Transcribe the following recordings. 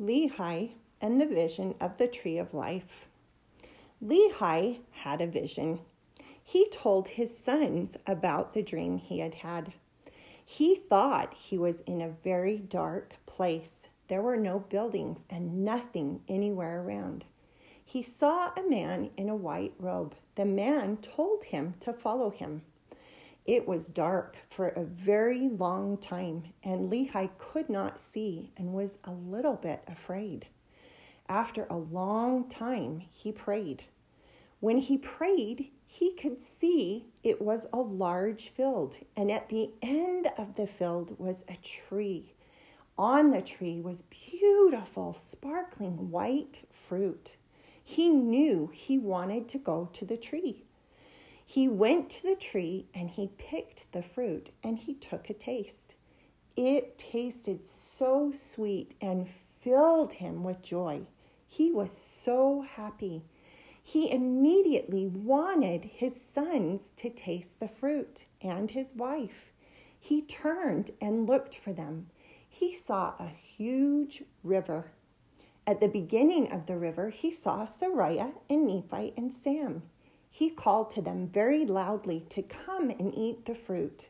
Lehi and the vision of the tree of life. Lehi had a vision. He told his sons about the dream he had had. He thought he was in a very dark place. There were no buildings and nothing anywhere around. He saw a man in a white robe. The man told him to follow him. It was dark for a very long time, and Lehi could not see and was a little bit afraid. After a long time, he prayed. When he prayed, he could see it was a large field, and at the end of the field was a tree. On the tree was beautiful, sparkling white fruit. He knew he wanted to go to the tree. He went to the tree and he picked the fruit and he took a taste. It tasted so sweet and filled him with joy. He was so happy. He immediately wanted his sons to taste the fruit and his wife. He turned and looked for them. He saw a huge river. At the beginning of the river, he saw Sariah and Nephi and Sam he called to them very loudly to come and eat the fruit.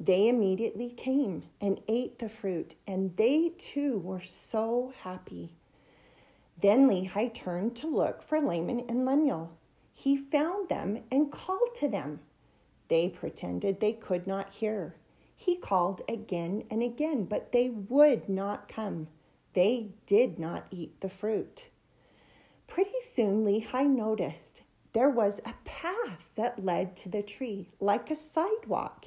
They immediately came and ate the fruit, and they too were so happy. Then Lehi turned to look for Laman and Lemuel. He found them and called to them. They pretended they could not hear. He called again and again, but they would not come. They did not eat the fruit. Pretty soon Lehi noticed there was a path that led to the tree, like a sidewalk.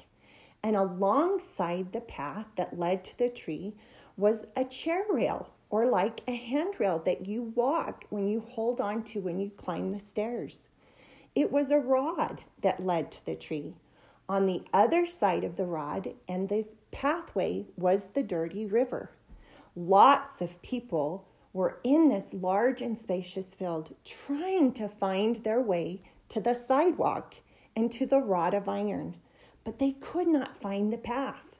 And alongside the path that led to the tree was a chair rail, or like a handrail that you walk when you hold on to when you climb the stairs. It was a rod that led to the tree. On the other side of the rod and the pathway was the dirty river. Lots of people were in this large and spacious field trying to find their way to the sidewalk and to the rod of iron, but they could not find the path.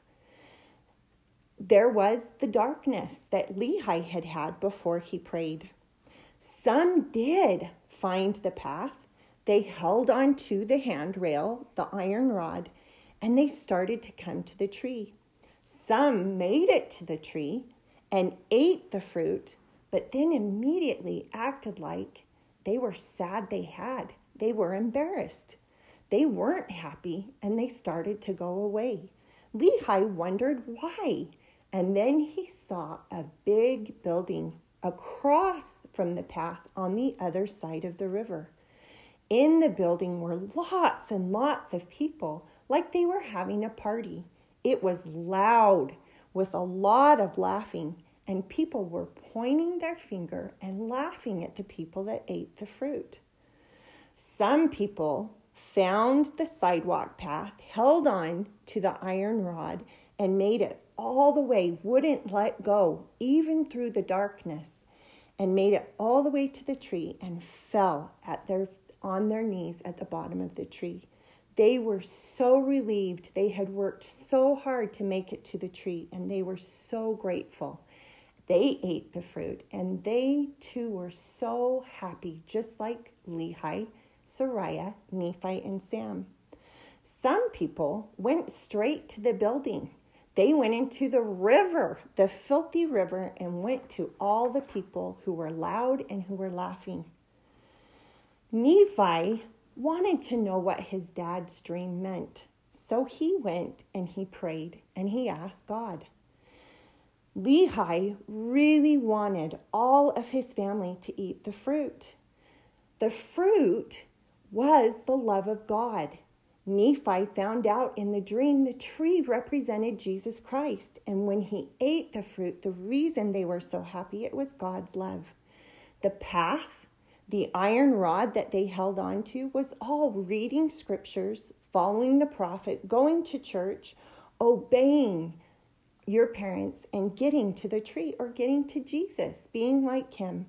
There was the darkness that Lehi had had before he prayed. Some did find the path. They held on to the handrail, the iron rod, and they started to come to the tree. Some made it to the tree and ate the fruit, but then immediately acted like they were sad they had. They were embarrassed. They weren't happy and they started to go away. Lehi wondered why. And then he saw a big building across from the path on the other side of the river. In the building were lots and lots of people, like they were having a party. It was loud with a lot of laughing and people were pointing their finger and laughing at the people that ate the fruit. Some people found the sidewalk path, held on to the iron rod, and made it all the way, wouldn't let go, even through the darkness, and made it all the way to the tree and fell at their, on their knees at the bottom of the tree. They were so relieved. They had worked so hard to make it to the tree, and they were so grateful. They ate the fruit and they too were so happy, just like Lehi, Sariah, Nephi, and Sam. Some people went straight to the building. They went into the river, the filthy river, and went to all the people who were loud and who were laughing. Nephi wanted to know what his dad's dream meant. So he went and he prayed and he asked God. Lehi really wanted all of his family to eat the fruit. The fruit was the love of God. Nephi found out in the dream the tree represented Jesus Christ. And when he ate the fruit, the reason they were so happy, it was God's love. The path, the iron rod that they held on to, was all reading scriptures, following the prophet, going to church, obeying your parents and getting to the tree or getting to Jesus, being like him.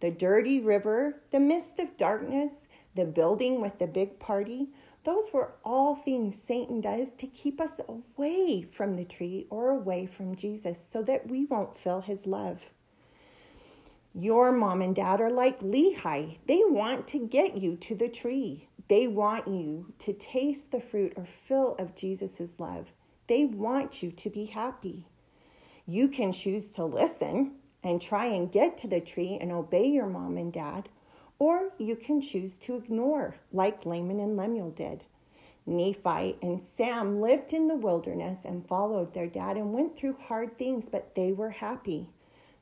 The dirty river, the mist of darkness, the building with the big party, those were all things Satan does to keep us away from the tree or away from Jesus so that we won't feel his love. Your mom and dad are like Lehi. They want to get you to the tree. They want you to taste the fruit or fill of Jesus' love. They want you to be happy. You can choose to listen and try and get to the tree and obey your mom and dad, or you can choose to ignore, like Laman and Lemuel did. Nephi and Sam lived in the wilderness and followed their dad and went through hard things, but they were happy.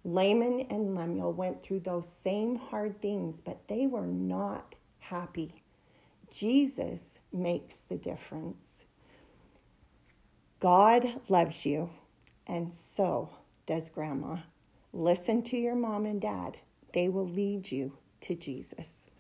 Laman and Lemuel went through those same hard things, but they were not happy. Jesus makes the difference. God loves you, and so does Grandma. Listen to your mom and dad, they will lead you to Jesus.